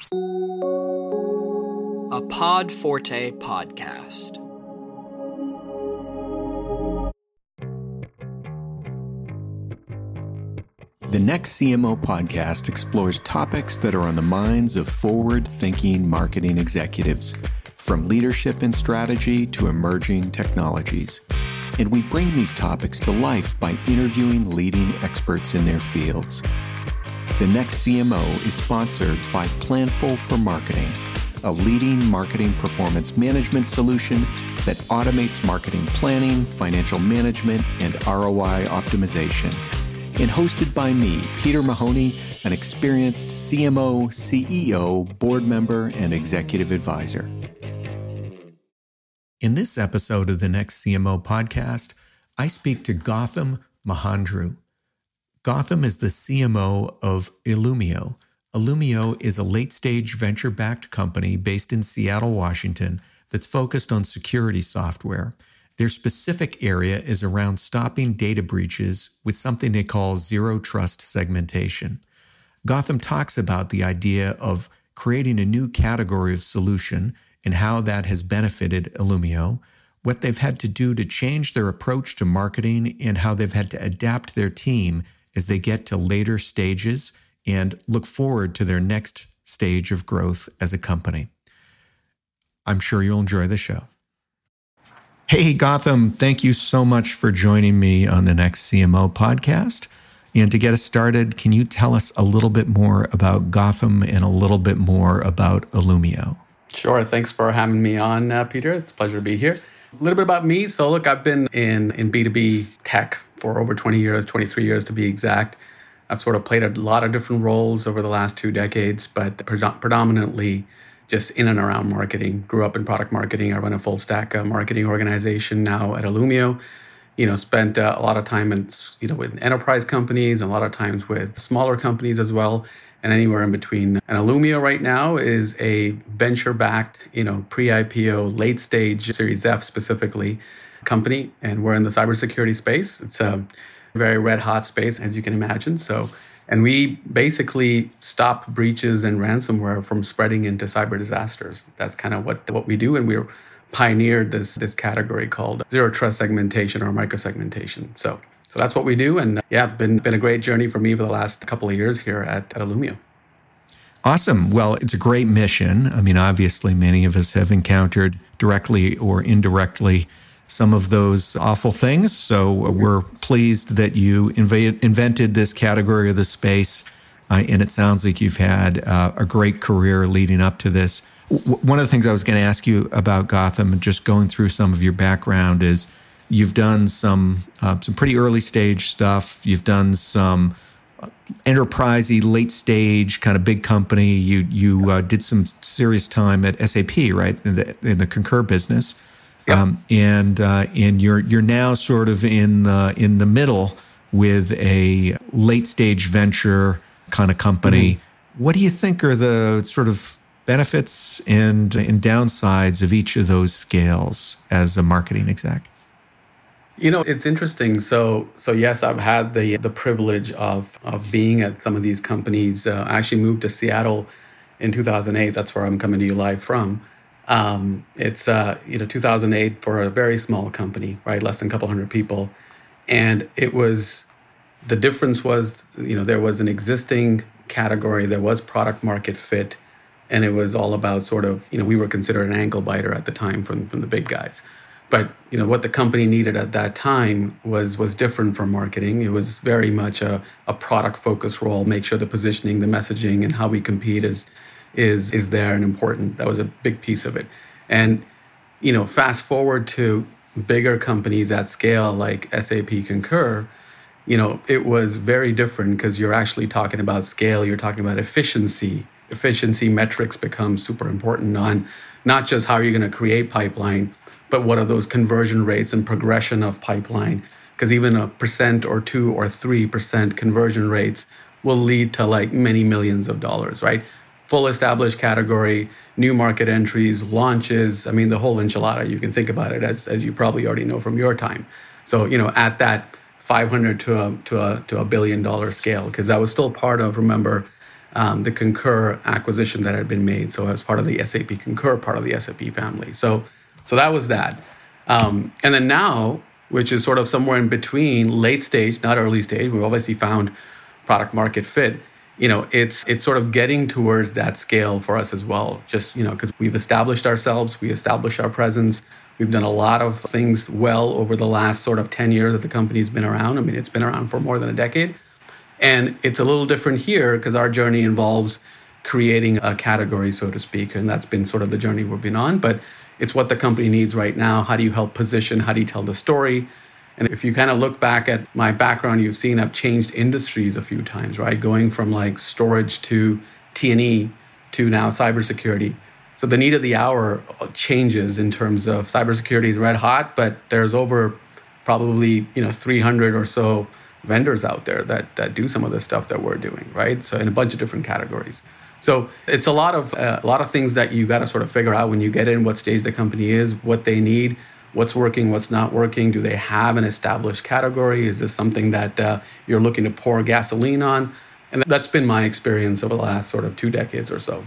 A PodForte podcast. The next CMO podcast explores topics that are on the minds of forward thinking marketing executives, from leadership and strategy to emerging technologies. And we bring these topics to life by interviewing leading experts in their fields. The next CMO is sponsored by Planful for Marketing, a leading marketing performance management solution that automates marketing planning, financial management, and ROI optimization and hosted by me, Peter Mahoney, an experienced CMO, CEO, board member, and executive advisor. In this episode of the Next CMO podcast, I speak to Gautam Mehandru. Gautam is the CMO of Illumio. Illumio is a late stage venture backed company based in Seattle, Washington, that's focused on security software. Their specific area is around stopping data breaches with something they call zero trust segmentation. Gautam talks about the idea of creating a new category of solution and how that has benefited Illumio, what they've had to do to change their approach to marketing, and how they've had to adapt their team as they get to later stages and look forward to their next stage of growth as a company. I'm sure you'll enjoy the show. Hey, Gautam, thank you so much for joining me on the next CMO podcast. And to get us started, can you tell us a little bit more about Gautam and a little bit more about Illumio? Sure. Thanks for having me on, uh, Peter. It's a pleasure to be here. A little bit about me. So, look, I've been in, in B2B tech for over 20 years, 23 years to be exact. I've sort of played a lot of different roles over the last two decades, but predominantly just in and around marketing. Grew up in product marketing. I run a full stack uh, marketing organization now at Illumio. You know, spent uh, a lot of time in you know with enterprise companies, and a lot of times with smaller companies as well, and anywhere in between. And Illumio right now is a venture-backed, you know, pre-IPO, late-stage Series F specifically company, and we're in the cybersecurity space. It's a very red hot space, as you can imagine. So and we basically stop breaches and ransomware from spreading into cyber disasters. That's kind of what, what we do. And we're pioneered this, this category called zero trust segmentation or microsegmentation. So, so that's what we do. And uh, yeah, been, been a great journey for me for the last couple of years here at, at Illumio. Awesome. Well, it's a great mission. I mean, obviously, many of us have encountered directly or indirectly some of those awful things. So we're pleased that you inv- invented this category of the space. Uh, and it sounds like you've had uh, a great career leading up to this. W- one of the things I was going to ask you about Gautam, and just going through some of your background is you've done some uh, some pretty early stage stuff. You've done some uh, enterprisey, late stage kind of big company. You you uh, did some serious time at SAP, right, in the in the Concur business. Yep. Um, and uh, and you're you're now sort of in the in the middle with a late stage venture kind of company. Mm-hmm. What do you think are the sort of benefits and and downsides of each of those scales as a marketing exec? You know, it's interesting. So, so yes, I've had the the privilege of of being at some of these companies. Uh, I actually moved to Seattle in 2008. That's where I'm coming to you live from. Um, it's uh, you know 2008 for a very small company, right? Less than a couple hundred people, and it was the difference was you know there was an existing category, there was product market fit, and it was all about sort of you know we were considered an ankle biter at the time from from the big guys. But you know what the company needed at that time was was different from marketing. It was very much a, a product focused role. Make sure the positioning, the messaging, and how we compete is is is there and important. That was a big piece of it. And you know, fast forward to bigger companies at scale like SAP Concur, you know, it was very different because you're actually talking about scale, you're talking about efficiency. Efficiency metrics become super important on not just how are you're going to create pipeline, but what are those conversion rates and progression of pipeline. Because even a percent or two or three percent conversion rates will lead to like many millions of dollars, right? Full established category, new market entries, launches. I mean, the whole enchilada. You can think about it as as you probably already know from your time. So you know, at that 500 to a to a to a billion dollar scale, because that was still part of remember um, the Concur acquisition that had been made. So as part of the SAP Concur, part of the SAP family. So, so that was that. Um, and then now, which is sort of somewhere in between late stage, not early stage, we've obviously found product market fit. You know, it's it's sort of getting towards that scale for us as well. Just you know, because we've established ourselves, we established our presence. We've done a lot of things well over the last sort of 10 years that the company's been around. I mean, it's been around for more than a decade. And it's a little different here because our journey involves creating a category, so to speak. And that's been sort of the journey we've been on. But it's what the company needs right now. How do you help position? How do you tell the story? And if you kind of look back at my background, you've seen I've changed industries a few times, right? Going from like storage to T&E to now cybersecurity. So the need of the hour changes in terms of cybersecurity is red hot, but there's over probably, you know, 300 or so vendors out there that that do some of the stuff that we're doing, right? So in a bunch of different categories. So it's a lot of uh, a lot of things that you got to sort of figure out when you get in what stage the company is, what they need, what's working, what's not working. Do they have an established category? Is this something that uh, you're looking to pour gasoline on? And that's been my experience over the last sort of two decades or so.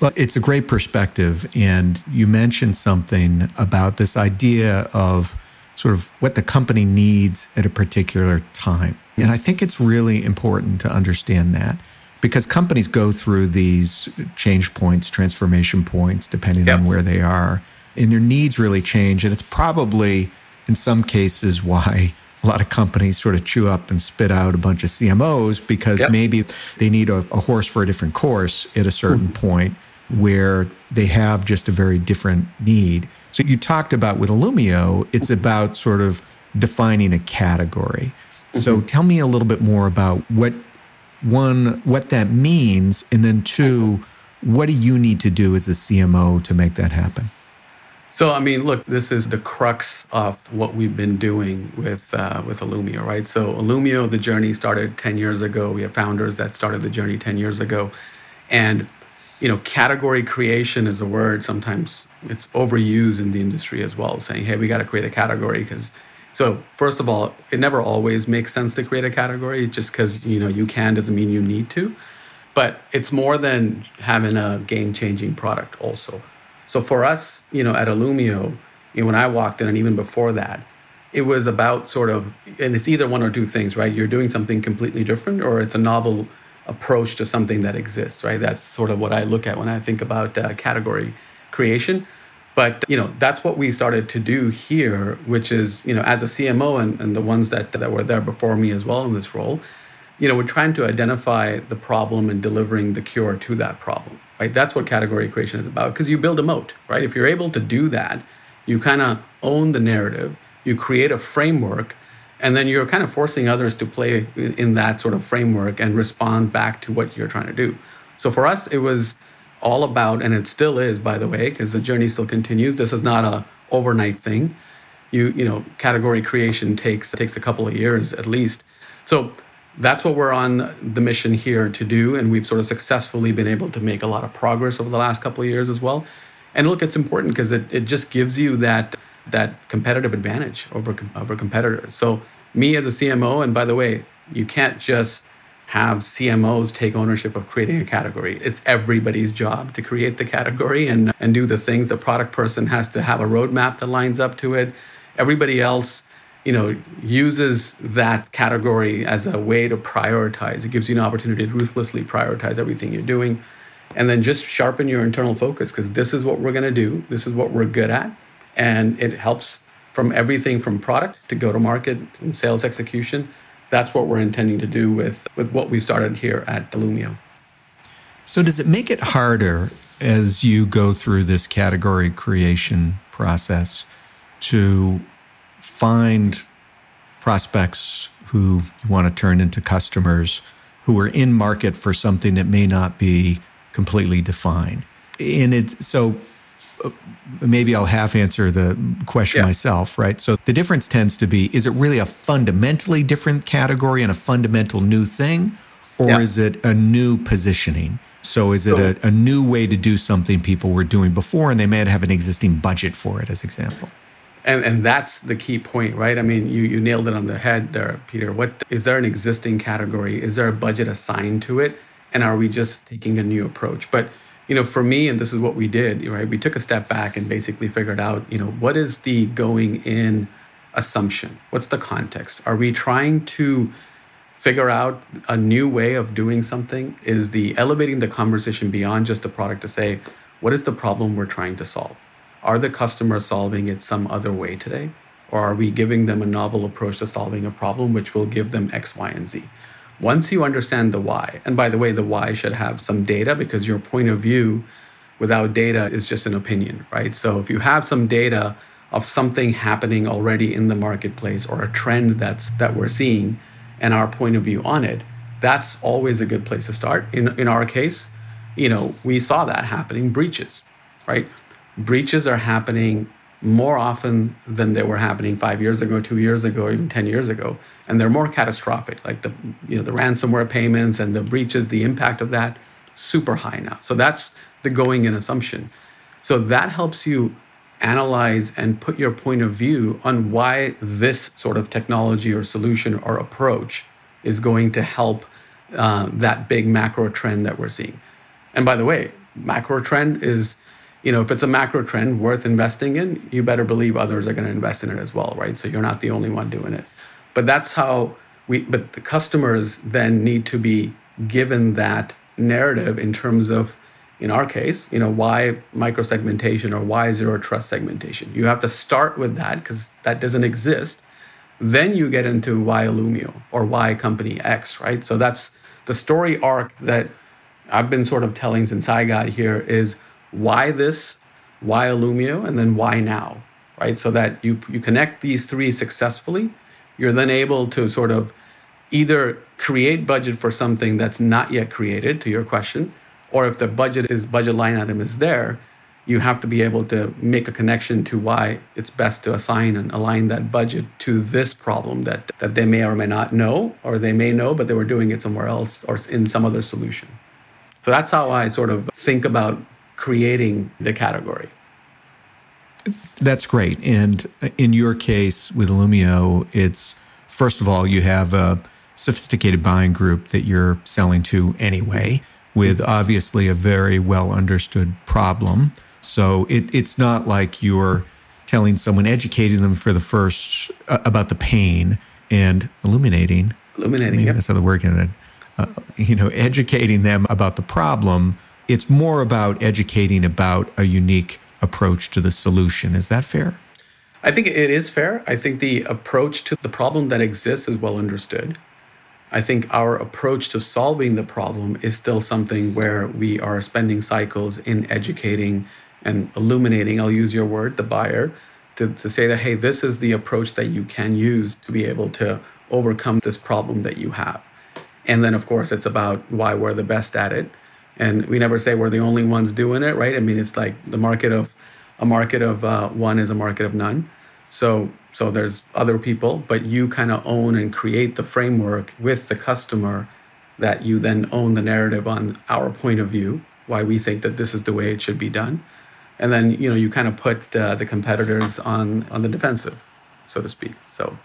Well, it's a great perspective. And you mentioned something about this idea of sort of what the company needs at a particular time. And I think it's really important to understand that because companies go through these change points, transformation points, depending yep. on where they are, and their needs really change. And it's probably, in some cases, why a lot of companies sort of chew up and spit out a bunch of CMOs because yep. maybe they need a, a, horse for a different course at a certain mm-hmm. point where they have just a very different need. So you talked about with Illumio, it's about sort of defining a category. Mm-hmm. So tell me a little bit more about what one, what that means, and then two, what do you need to do as a CMO to make that happen? So, I mean, look, this is the crux of what we've been doing with uh, with Illumio, right? So, Illumio, the journey started 10 years ago. We have founders that started the journey 10 years ago. And you know, category creation is a word sometimes it's overused in the industry as well, saying, hey, we got to create a category because. So first of all, it never always makes sense to create a category. Just because you know you can doesn't mean you need to. But it's more than having a game-changing product. Also, so for us, you know, at Illumio, when I walked in, and even before that, it was about sort of, and it's either one or two things, right? You're doing something completely different, or it's a novel approach to something that exists, right? That's sort of what I look at when I think about uh, category creation. But you know, that's what we started to do here, which is, you know, as a CMO and, and the ones that, that were there before me as well in this role, you know, we're trying to identify the problem and delivering the cure to that problem, right? That's what category creation is about because you build a moat, right? If you're able to do that, you kind of own the narrative, you create a framework and then you're kind of forcing others to play in that sort of framework and respond back to what you're trying to do so for us it was all about and it still is by the way because the journey still continues this is not a overnight thing you you know category creation takes takes a couple of years at least so that's what we're on the mission here to do and we've sort of successfully been able to make a lot of progress over the last couple of years as well and look it's important because it, it just gives you that that competitive advantage over over competitors so me as a CMO, and by the way, you can't just have CMOs take ownership of creating a category. It's everybody's job to create the category and, and do the things. The product person has to have a roadmap that lines up to it. Everybody else, you know, uses that category as a way to prioritize. It gives you an opportunity to ruthlessly prioritize everything you're doing. And then just sharpen your internal focus because this is what we're going to do. This is what we're good at. And it helps from everything from product to go to market and sales execution. That's what we're intending to do with, with what we started here at Illumio. So, does it make it harder as you go through this category creation process to find prospects who you want to turn into customers who are in market for something that may not be completely defined? And it so uh, maybe I'll half answer the question yeah. myself, right? So the difference tends to be is it really a fundamentally different category and a fundamental new thing, or yeah. is it a new positioning? So is it a, a, new way to do something people were doing before and they may have an existing budget for it, as example? And, and that's the key point, right? I mean, you, you nailed it on the head there, Peter. What is there an existing category? Is there a budget assigned to it? and are we just taking a new approach? But you know, for me, and this is what we did, right? We took a step back and basically figured out, you know, what is the going in assumption? What's the context? Are we trying to figure out a new way of doing something? Is the elevating the conversation beyond just the product to say, what is the problem we're trying to solve? Are the customers solving it some other way today? Or are we giving them a novel approach to solving a problem which will give them X, Y, and Z? Once you understand the why, and by the way, the why should have some data because your point of view without data is just an opinion, right? So if you have some data of something happening already in the marketplace or a trend that's that we're seeing and our point of view on it, that's always a good place to start. In in our case, you know, we saw that happening breaches, right? Breaches are happening more often than they were happening five years ago, two years ago, even 10 years ago. And they're more catastrophic, like the, you know, the ransomware payments and the breaches, the impact of that, super high now. So that's the going in assumption. So that helps you analyze and put your point of view on why this sort of technology or solution or approach is going to help uh, that big macro trend that we're seeing. And by the way, macro trend is you know, if it's a macro trend worth investing in, you better believe others are going to invest in it as well, right? So you're not the only one doing it. But that's how we, but the customers then need to be given that narrative in terms of, in our case, you know, why microsegmentation or why zero trust segmentation. You have to start with that because that doesn't exist. Then you get into why Illumio or why company X, right? So that's the story arc that I've been sort of telling since I got here is why this, why Illumio, and then why now, right? So that you, you connect these three successfully, you're then able to sort of either create budget for something that's not yet created, to your question, or if the budget is budget line item is there, you have to be able to make a connection to why it's best to assign and align that budget to this problem that, that they may or may not know, or they may know, but they were doing it somewhere else or in some other solution. So that's how I sort of think about creating the category. That's great. And in your case with Illumio, it's first of all, you have a sophisticated buying group that you're selling to anyway, with obviously a very well understood problem. So it, it's not like you're telling someone, educating them for the first uh, about the pain and illuminating. Illuminating. Maybe yep. that's how the word can. Uh, you know, educating them about the problem it's more about educating about a unique approach to the solution. Is that fair? I think it is fair. I think the approach to the problem that exists is well understood. I think our approach to solving the problem is still something where we are spending cycles in educating and illuminating, I'll use your word, the buyer, to, to say that, hey, this is the approach that you can use to be able to overcome this problem that you have. And then, of course, it's about why we're the best at it and we never say we're the only ones doing it, right? I mean, it's like the market of a market of uh, one is a market of none. So so there's other people, but you kind of own and create the framework with the customer that you then own the narrative on our point of view, why we think that this is the way it should be done, and then you know you kind of put uh, the competitors on on the defensive, so to speak. So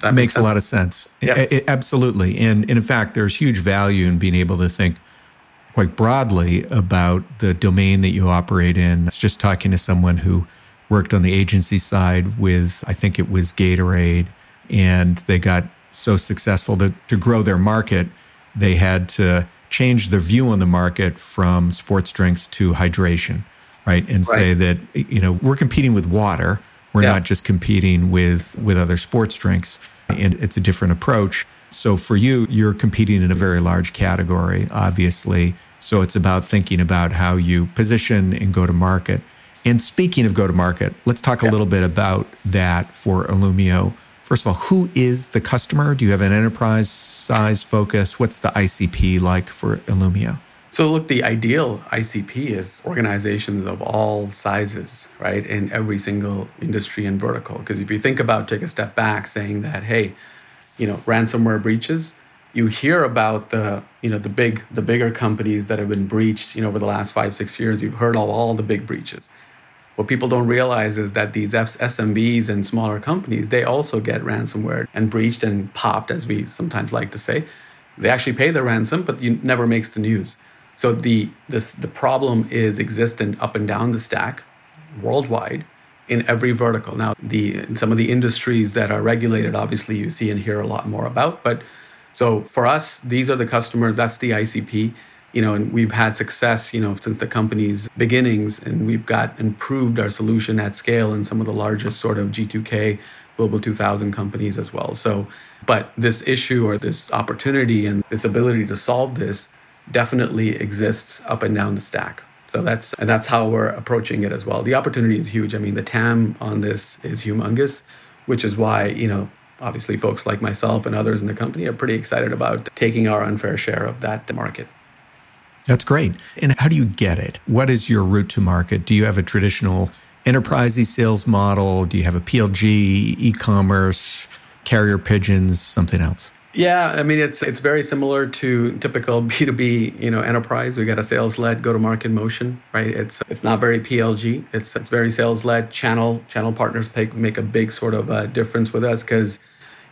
that makes a lot of sense. Yeah. It, it, absolutely. And, and in fact, there's huge value in being able to think quite broadly about the domain that you operate in. I was just talking to someone who worked on the agency side with, I think it was Gatorade, and they got so successful to, to grow their market, they had to change their view on the market from sports drinks to hydration, right? And right. say that, you know, we're competing with water we're yeah. not just competing with with other sports drinks, and it's a different approach. So for you, you're competing in a very large category, obviously. So it's about thinking about how you position and go to market. And speaking of go to market, let's talk yeah. a little bit about that for Illumio. First of all, who is the customer? Do you have an enterprise size focus? What's the ICP like for Illumio? So, look, the ideal ICP is organizations of all sizes, right, in every single industry and vertical. Because if you think about, take a step back, saying that, hey, you know, ransomware breaches, you hear about the, you know, the big, the bigger companies that have been breached, you know, over the last five, six years. You've heard all, all the big breaches. What people don't realize is that these SMBs and smaller companies, they also get ransomware and breached and popped, as we sometimes like to say they actually pay the ransom, but you never makes the news. So the this the problem is existent up and down the stack worldwide in every vertical. Now, the some of the industries that are regulated, obviously, you see and hear a lot more about. But so for us, these are the customers. That's the ICP. You know, and we've had success, you know, since the company's beginnings, and we've got improved our solution at scale in some of the largest sort of G2K Global 2000 companies as well. So, but this issue or this opportunity and this ability to solve this definitely exists up and down the stack. So that's and that's how we're approaching it as well. The opportunity is huge. I mean, the TAM on this is humongous, which is why, you know, obviously folks like myself and others in the company are pretty excited about taking our unfair share of that market. That's great. And how do you get it? What is your route to market? Do you have a traditional enterprise sales model? Do you have a PLG, e-commerce, carrier pigeons, something else? Yeah, I mean it's it's very similar to typical B2B, you know, enterprise. We got a sales-led go-to-market motion, right? It's it's not very PLG. It's it's very sales-led. Channel channel partners make make a big sort of uh, difference with us because,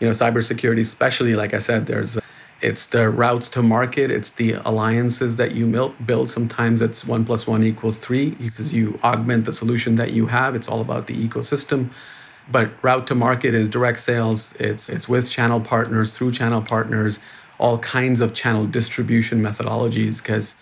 you know, cybersecurity, especially like I said, there's it's the routes to market. It's the alliances that you build. Sometimes it's one plus one equals three because you augment the solution that you have. It's all about the ecosystem. But route to market is direct sales. It's it's with channel partners, through channel partners, all kinds of channel distribution methodologies because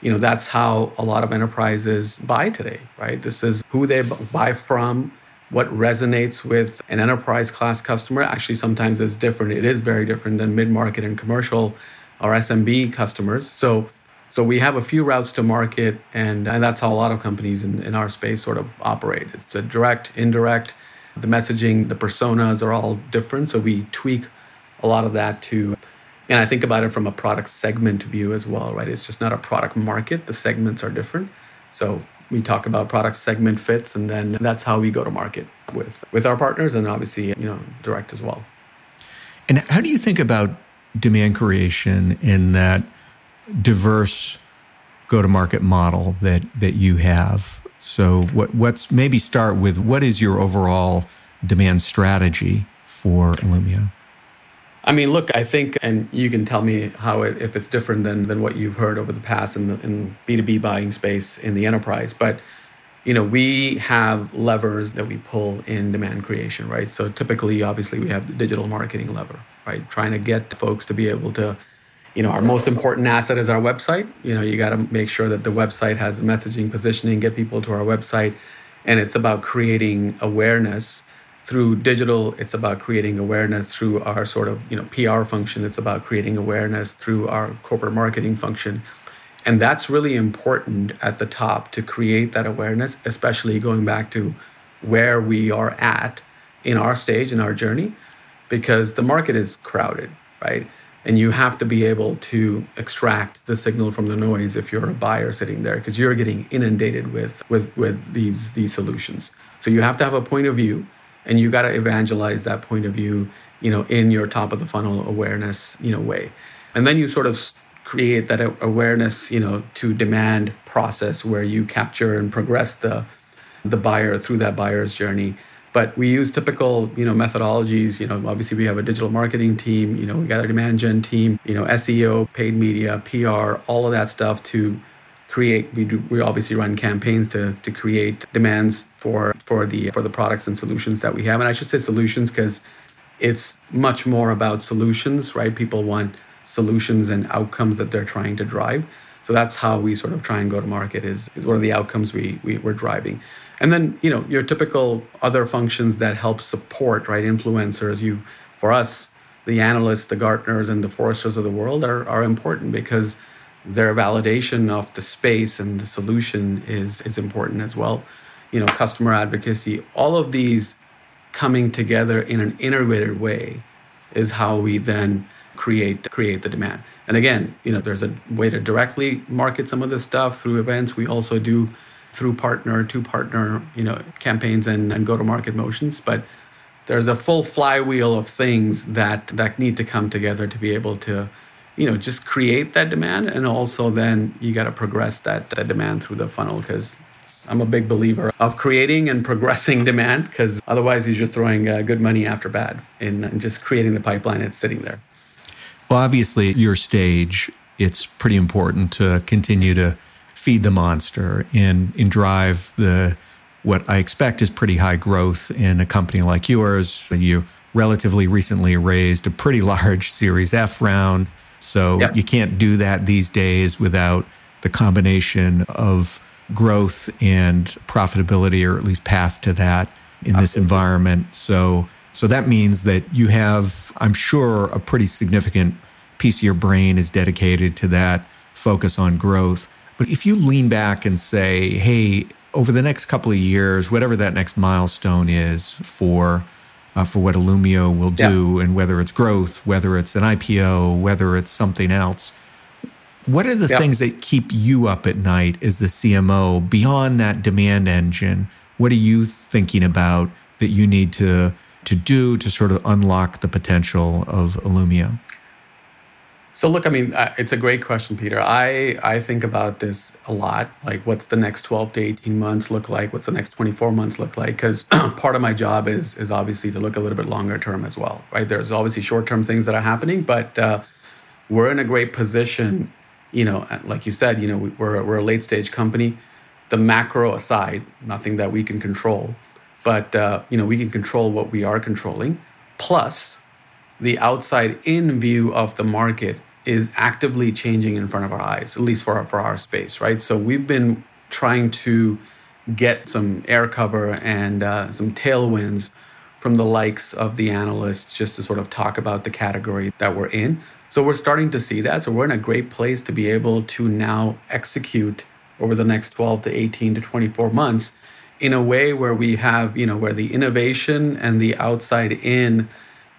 you know that's how a lot of enterprises buy today, right? This is who they buy from, what resonates with an enterprise class customer. Actually, sometimes it's different. It is very different than mid-market and commercial or SMB customers. So so we have a few routes to market, and, and that's how a lot of companies in, in our space sort of operate. It's a direct, indirect, the messaging, the personas are all different. So we tweak a lot of that to, and I think about it from a product segment view as well, right? It's just not a product market. The segments are different. So we talk about product segment fits, and then that's how we go to market with with our partners, and obviously, you know, direct as well. And how do you think about demand creation in that diverse go to market model that that you have? So what what's maybe start with what is your overall demand strategy for Illumio? I mean, look, I think, and you can tell me how it, if it's different than than what you've heard over the past in the in B two B buying space in the enterprise, but you know, we have levers that we pull in demand creation, right? So typically, obviously, we have the digital marketing lever, right? Trying to get folks to be able to you know our most important asset is our website. You know you got to make sure that the website has the messaging positioning get people to our website. And it's about creating awareness through digital. It's about creating awareness through our sort of you know pr function. It's about creating awareness through our corporate marketing function. And that's really important at the top to create that awareness especially going back to where we are at in our stage in our journey because the market is crowded right and you have to be able to extract the signal from the noise if you're a buyer sitting there because you're getting inundated with with with these these solutions. So you have to have a point of view and you got to evangelize that point of view you know in your top of the funnel awareness you know way. And then you sort of create that awareness you know to demand process where you capture and progress the the buyer through that buyer's journey but we use typical, you know, methodologies. You know, obviously we have a digital marketing team. You know, we got a demand gen team. You know, SEO, paid media, PR, all of that stuff to create. We do. We obviously run campaigns to to create demands for for the for the products and solutions that we have. And I should say solutions because it's much more about solutions, right? People want solutions and outcomes that they're trying to drive. So that's how we sort of try and go to market is, is what are the outcomes we, we, we're driving. And then, you know, your typical other functions that help support, right? Influencers, you, for us, the analysts, the Gartners, and the Forresters of the world are, are important because their validation of the space and the solution is, is important as well. You know, customer advocacy, all of these coming together in an integrated way is how we then create create the demand. And again, you know, there's a way to directly market some of this stuff through events. We also do through partner to partner, you know, campaigns and, and go to market motions. But there's a full flywheel of things that that need to come together to be able to, you know, just create that demand. And also then you got to progress that, that demand through the funnel because I'm a big believer of creating and progressing demand because otherwise you're just throwing uh, good money after bad and just creating the pipeline. It's sitting there. Well, obviously, at your stage, it's pretty important to continue to feed the monster and, and drive the what I expect is pretty high growth in a company like yours. You relatively recently raised a pretty large Series F round. So yep. you can't do that these days without the combination of growth and profitability, or at least path to that in Absolutely. this environment. So, so that means that you have, I'm sure, a pretty significant piece of your brain is dedicated to that focus on growth. But if you lean back and say, hey, over the next couple of years, whatever that next milestone is for uh, for what Illumio will do, yeah. and whether it's growth, whether it's an IPO, whether it's something else, what are the yeah. things that keep you up at night as the CMO beyond that demand engine? What are you thinking about that you need to to do to sort of unlock the potential of Illumio? So look, I mean, uh, it's a great question, Peter. I I think about this a lot. Like, what's the next twelve to eighteen months look like? What's the next twenty four months look like? Because part of my job is is obviously to look a little bit longer term as well, right? There's obviously short term things that are happening, but uh, we're in a great position. You know, uh, like you said, you know, we're we're a late stage company. The macro aside, nothing that we can control, but uh, you know, we can control what we are controlling. Plus, the outside in view of the market is actively changing in front of our eyes, at least for our, for our space, right? So we've been trying to get some air cover and uh, some tailwinds from the likes of the analysts just to sort of talk about the category that we're in. So we're starting to see that. So we're in a great place to be able to now execute over the next 12 to 18 to 24 months in a way where we have, you know, where the innovation and the outside in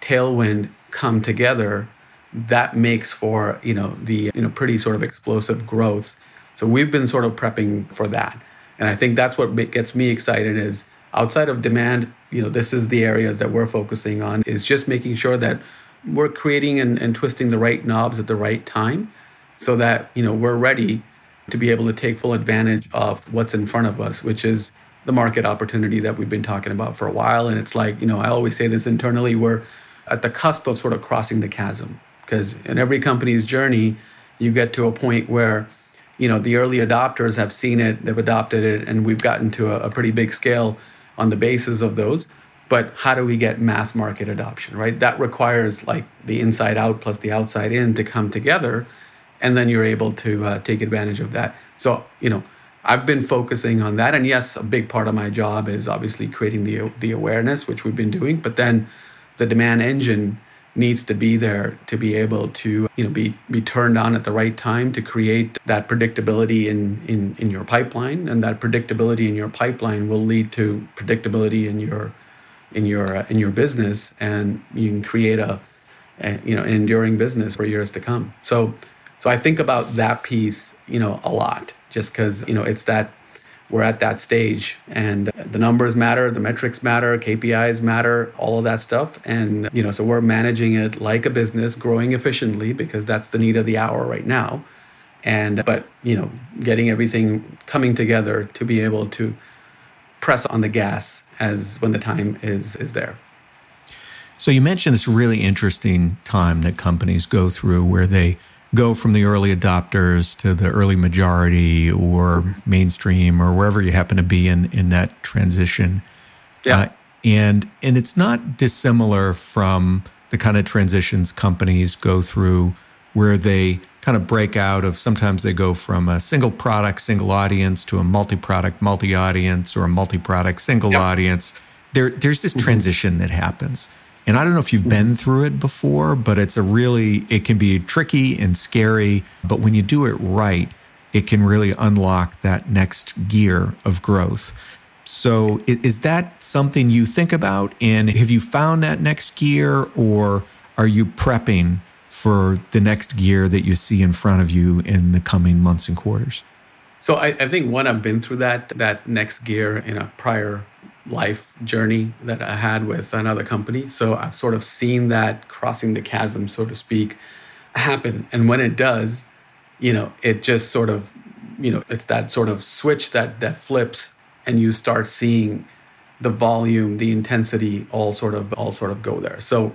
tailwind come together, that makes for you know the you know pretty sort of explosive growth. So we've been sort of prepping for that, and I think that's what gets me excited. Is outside of demand, you know, this is the areas that we're focusing on. Is just making sure that we're creating and, and twisting the right knobs at the right time, so that you know we're ready to be able to take full advantage of what's in front of us, which is the market opportunity that we've been talking about for a while. And it's like, you know, I always say this internally, we're at the cusp of sort of crossing the chasm. Because in every company's journey you get to a point where you know the early adopters have seen it they've adopted it and we've gotten to a, a pretty big scale on the basis of those. But how do we get mass market adoption right? That requires like the inside out plus the outside in to come together and then you're able to uh, take advantage of that. So you know i've been focusing on that. And yes a big part of my job is obviously creating the the awareness which we've been doing. But then the demand engine needs to be there to be able to you know be be turned on at the right time to create that predictability in in in your pipeline. And that predictability in your pipeline will lead to predictability in your in your uh, in your business. And you can create a, a you know an enduring business for years to come. So so i think about that piece you know a lot just cuz you know it's that we're at that stage. And the numbers matter the metrics matter kpis matter all of that stuff. And you know so we're managing it like a business growing efficiently because that's the need of the hour right now. And but you know getting everything coming together to be able to press on the gas as when the time is is there. So you mentioned this really interesting time that companies go through where they go from the early adopters to the early majority or mainstream or wherever you happen to be in in that transition. Yeah. Uh, and and it's not dissimilar from the kind of transitions companies go through where they kind of break out of sometimes they go from a single product single audience to a multi-product multi-audience or a multi-product single yep. audience there there's this mm-hmm. transition that happens and I don't know if you've been through it before, but it's a really, it can be tricky and scary. But when you do it right, it can really unlock that next gear of growth. So, is that something you think about? And have you found that next gear, or are you prepping for the next gear that you see in front of you in the coming months and quarters? So, I, I think one, I've been through that that next gear in a prior life journey that I had with another company. So I've sort of seen that crossing the chasm, so to speak, happen. And when it does, you know, it just sort of, you know, it's that sort of switch that that flips and you start seeing the volume, the intensity all sort of all sort of go there. So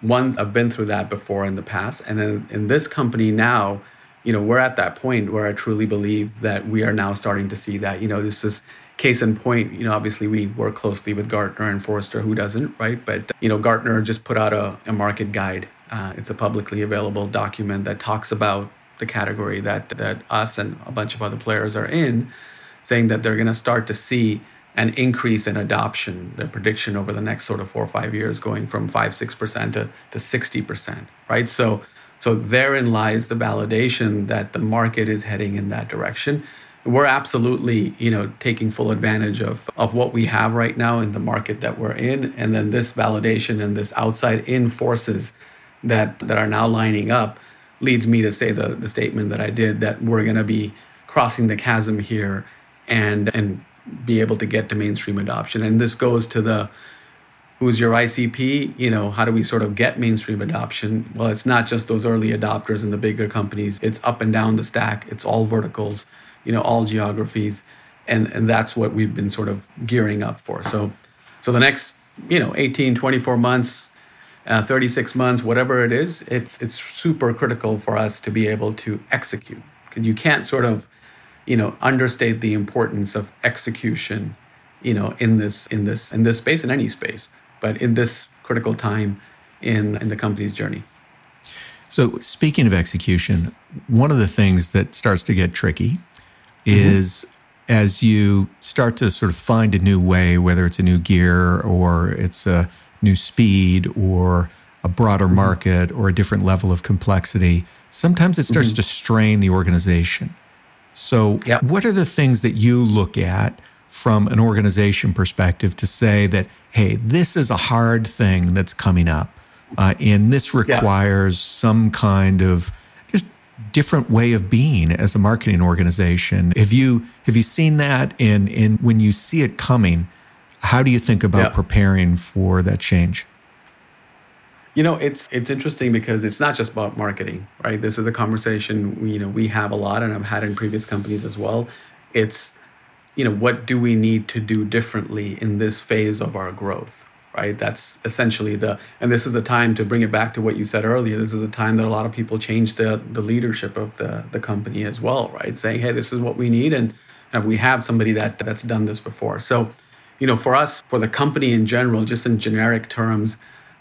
one, I've been through that before in the past. And then in this company now, you know, we're at that point where I truly believe that we are now starting to see that, you know, this is case in point, you know, obviously we work closely with Gartner and Forrester, who doesn't, right? But, you know, Gartner just put out a, a market guide. Uh, it's a publicly available document that talks about the category that, that us and a bunch of other players are in, saying that they're going to start to see an increase in adoption, the prediction over the next sort of four or five years going from five, 6% to, to 60%, right? So, so therein lies the validation that the market is heading in that direction. We're absolutely, you know, taking full advantage of, of what we have right now in the market that we're in. And then this validation and this outside in forces that, that are now lining up leads me to say the, the statement that I did that we're going to be crossing the chasm here and, and be able to get to mainstream adoption. And this goes to the who's your ICP? You know, how do we sort of get mainstream adoption? Well, it's not just those early adopters and the bigger companies. It's up and down the stack. It's all verticals, you know, all geographies. And and that's what we've been sort of gearing up for. So so the next, you know, 18, 24 months, uh, 36 months, whatever it is, it's it's super critical for us to be able to execute. Because you can't sort of you know understate the importance of execution you know in this in this in this space in any space but in this critical time in in the company's journey so speaking of execution one of the things that starts to get tricky. Is mm-hmm. as you start to sort of find a new way whether it's a new gear or it's a new speed or a broader mm-hmm. market or a different level of complexity sometimes it starts mm-hmm. to strain the organization so, yep. what are the things that you look at from an organization perspective to say that, hey, this is a hard thing that's coming up, uh, and this requires some kind of different way of being as a marketing organization? Have you have you seen that? And and when you see it coming, how do you think about yeah. preparing for that change? You know, it's it's interesting because it's not just about marketing, right? This is a conversation we, you know we have a lot, and I've had in previous companies as well. It's you know what do we need to do differently in this phase of our growth, right? That's essentially the and this is a time to bring it back to what you said earlier. This is a time that a lot of people change the the leadership of the the company as well, right? Saying, hey, this is what we need, and and we have somebody that that's done this before. So, you know, for us, for the company in general, just in generic terms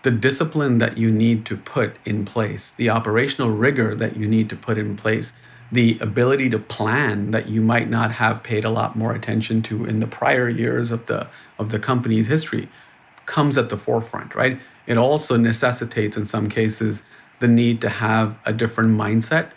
the discipline that you need to put in place, the operational rigor that you need to put in place, the ability to plan that you might not have paid a lot more attention to in the prior years of the of the company's history comes at the forefront, right? It also necessitates in some cases the need to have a different mindset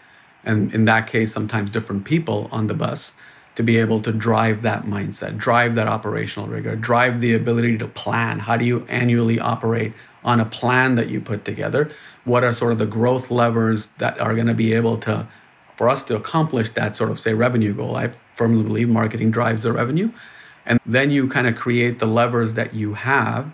and in that case sometimes different people on the bus to be able to drive that mindset, drive that operational rigor, drive the ability to plan. How do you annually operate on a plan that you put together. What are sort of the growth levers that are going to be able to, for us to accomplish that sort of say revenue goal? I firmly believe marketing drives the revenue. And then you kind of create the levers that you have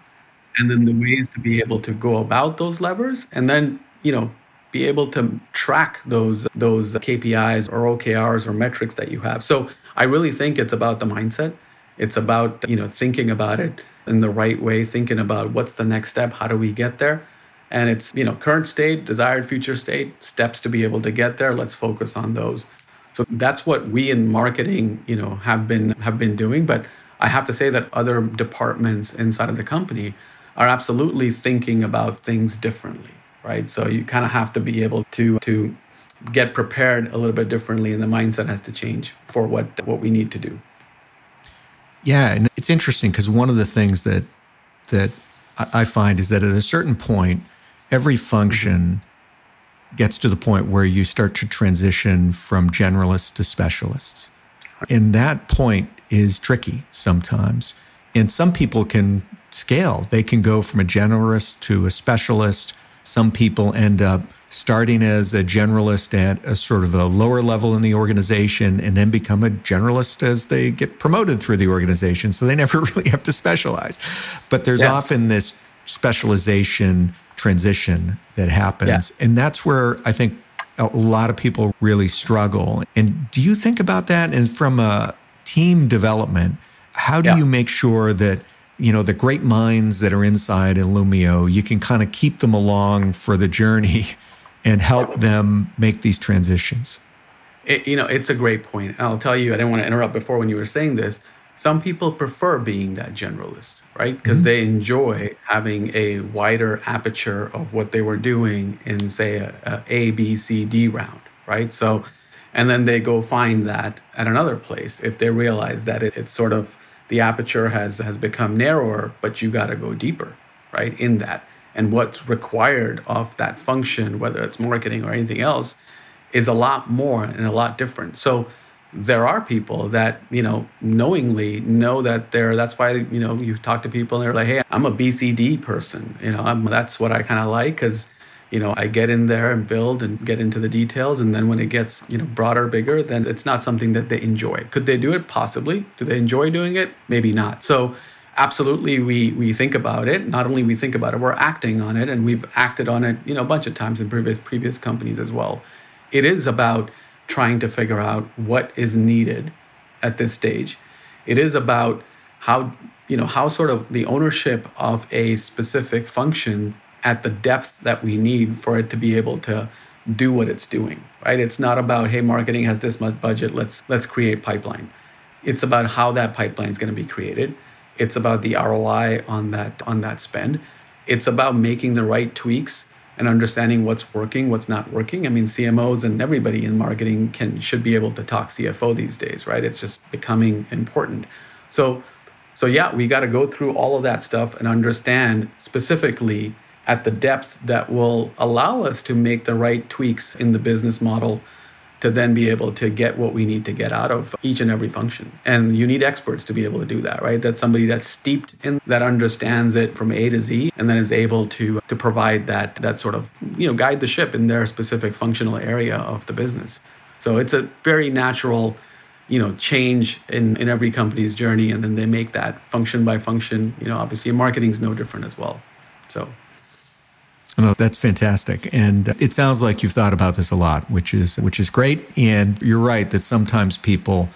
and then the ways to be able to go about those levers and then, you know, be able to track those those KPIs or OKRs or metrics that you have. So I really think it's about the mindset. It's about, you know, thinking about it in the right way, thinking about what's the next step, how do we get there? And it's, you know, current state, desired future state, steps to be able to get there. Let's focus on those. So that's what we in marketing, you know, have been have been doing. But I have to say that other departments inside of the company are absolutely thinking about things differently, right? So you kind of have to be able to to get prepared a little bit differently and the mindset has to change for what what we need to do. Yeah, and it's interesting because one of the things that that I find is that at a certain point, every function gets to the point where you start to transition from generalists to specialists. And that point is tricky sometimes. And some people can scale. They can go from a generalist to a specialist. Some people end up starting as a generalist at a sort of a lower level in the organization and then become a generalist as they get promoted through the organization. So they never really have to specialize. But there's yeah. often this specialization transition that happens. Yeah. And that's where I think a lot of people really struggle. And do you think about that? And from a team development, how do yeah. you make sure that you know, the great minds that are inside Illumio, you can kind of keep them along for the journey and help them make these transitions. It, you know, it's a great point. I'll tell you, I didn't want to interrupt before when you were saying this. Some people prefer being that generalist, right? Because mm-hmm. they enjoy having a wider aperture of what they were doing in, say, a, a A, B, C, D round, right? So, and then they go find that at another place if they realize that it, it's sort of the aperture has has become narrower, but you got to go deeper, right? In that, and what's required of that function, whether it's marketing or anything else, is a lot more and a lot different. So there are people that you know knowingly know that they're that's why you know you talk to people and they're like hey i'm a bcd person you know I'm, that's what i kind of like because you know i get in there and build and get into the details and then when it gets you know broader bigger then it's not something that they enjoy. Could they do it? Possibly. Do they enjoy doing it? Maybe not. So absolutely we we think about it. Not only we think about it we're acting on it and we've acted on it you know a bunch of times in previous previous companies as well. It is about trying to figure out what is needed at this stage. It is about how you know how sort of the ownership of a specific function at the depth that we need for it to be able to do what it's doing right it's not about hey marketing has this much budget let's let's create pipeline it's about how that pipeline is going to be created it's about the roi on that on that spend it's about making the right tweaks and understanding what's working, what's not working. I mean, CMOs and everybody in marketing can should be able to talk CFO these days, right? It's just becoming important. So, so yeah, we got to go through all of that stuff and understand specifically at the depth that will allow us to make the right tweaks in the business model to then be able to get what we need to get out of each and every function. And you need experts to be able to do that, right? That's somebody that's steeped in that understands it from A to Z and then is able to to provide that that sort of, you know, guide the ship in their specific functional area of the business. So it's a very natural you know change in in every company's journey and then they make that function by function you know obviously marketing is no different as well so no, that's fantastic. And it sounds like you've thought about this a lot, which is which is great. And you're right that sometimes people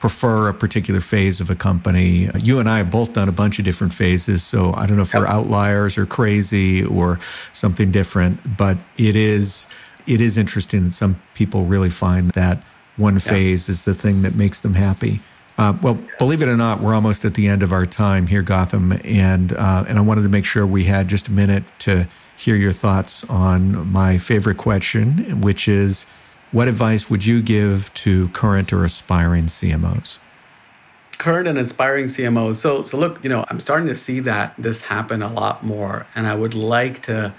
prefer a particular phase of a company. You and I have both done a bunch of different phases, so I don't know if we're outliers or crazy or something different, but it is it is interesting that some people really find that one phase is the thing that makes them happy. Uh, well, believe it or not, we're almost at the end of our time here, Gautam, and uh, and I wanted to make sure we had just a minute to hear your thoughts on my favorite question, which is what advice would you give to current or aspiring CMOs? Current and aspiring CMOs. So, so look, you know, I'm starting to see that this happen a lot more, and I would like to,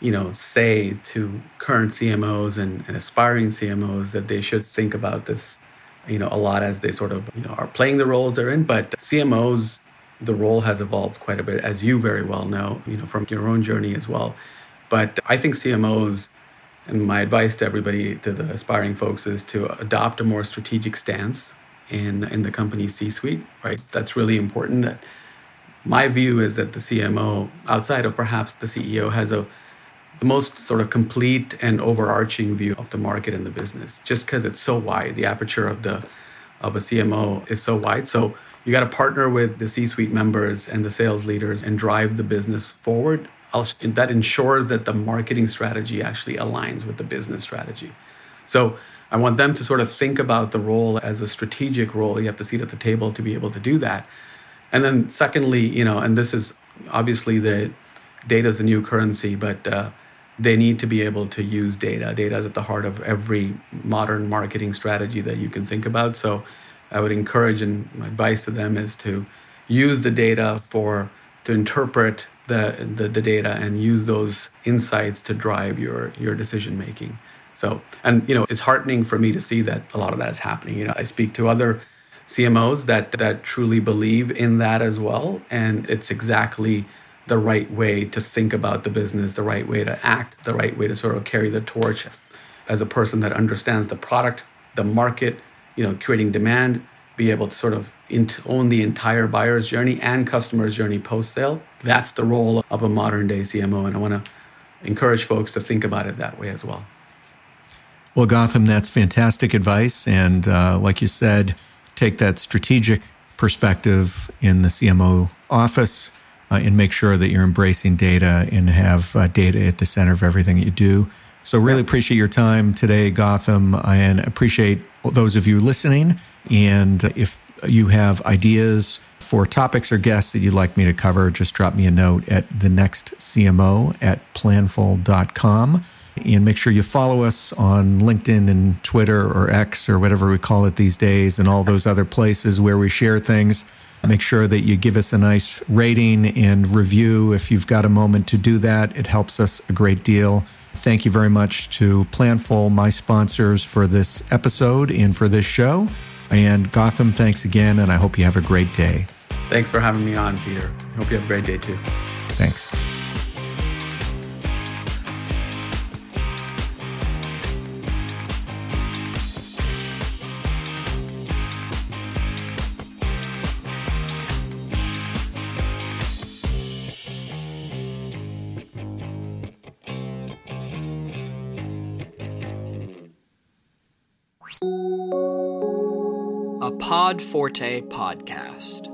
you know, say to current CMOs and, and aspiring CMOs that they should think about this, you know, a lot as they sort of, you know, are playing the roles they're in. But CMOs the role has evolved quite a bit, as you very well know, you know, from your own journey as well. But I think CMOs, and my advice to everybody, to the aspiring folks, is to adopt a more strategic stance in in the company C-suite. Right, that's really important. That my view is that the CMO, outside of perhaps the CEO, has a the most sort of complete and overarching view of the market and the business, just because it's so wide. The aperture of the of a CMO is so wide. So you got to partner with the C suite members and the sales leaders and drive the business forward. that ensures that the marketing strategy actually aligns with the business strategy. So I want them to sort of think about the role as a strategic role. You have to seat at the table to be able to do that. And then, secondly, you know, and this is obviously the data is the new currency, but uh, they need to be able to use data. Data is at the heart of every modern marketing strategy that you can think about. So I would encourage and my advice to them is to use the data for to interpret the, the, the data and use those insights to drive your your decision making. So and you know it's heartening for me to see that a lot of that is happening. You know I speak to other CMOs that that truly believe in that as well, and it's exactly the right way to think about the business, the right way to act, the right way to sort of carry the torch as a person that understands the product, the market, you know, creating demand, be able to sort of own the entire buyer's journey and customer's journey post sale. That's the role of a modern day CMO. And I want to encourage folks to think about it that way as well. Well, Gautam, that's fantastic advice. And uh, like you said, take that strategic perspective in the CMO office uh, and make sure that you're embracing data and have uh, data at the center of everything you do. So, really appreciate your time today, Gautam, and appreciate those of you listening. And if you have ideas for topics or guests that you'd like me to cover, just drop me a note at the next CMO at planful.com. And make sure you follow us on LinkedIn and Twitter or X or whatever we call it these days, and all those other places where we share things. Make sure that you give us a nice rating and review if you've got a moment to do that. It helps us a great deal. Thank you very much to Planful, my sponsors, for this episode and for this show. And Gautam, thanks again, and I hope you have a great day. Thanks for having me on, Peter. Hope you have a great day too. Thanks. PodForte podcast.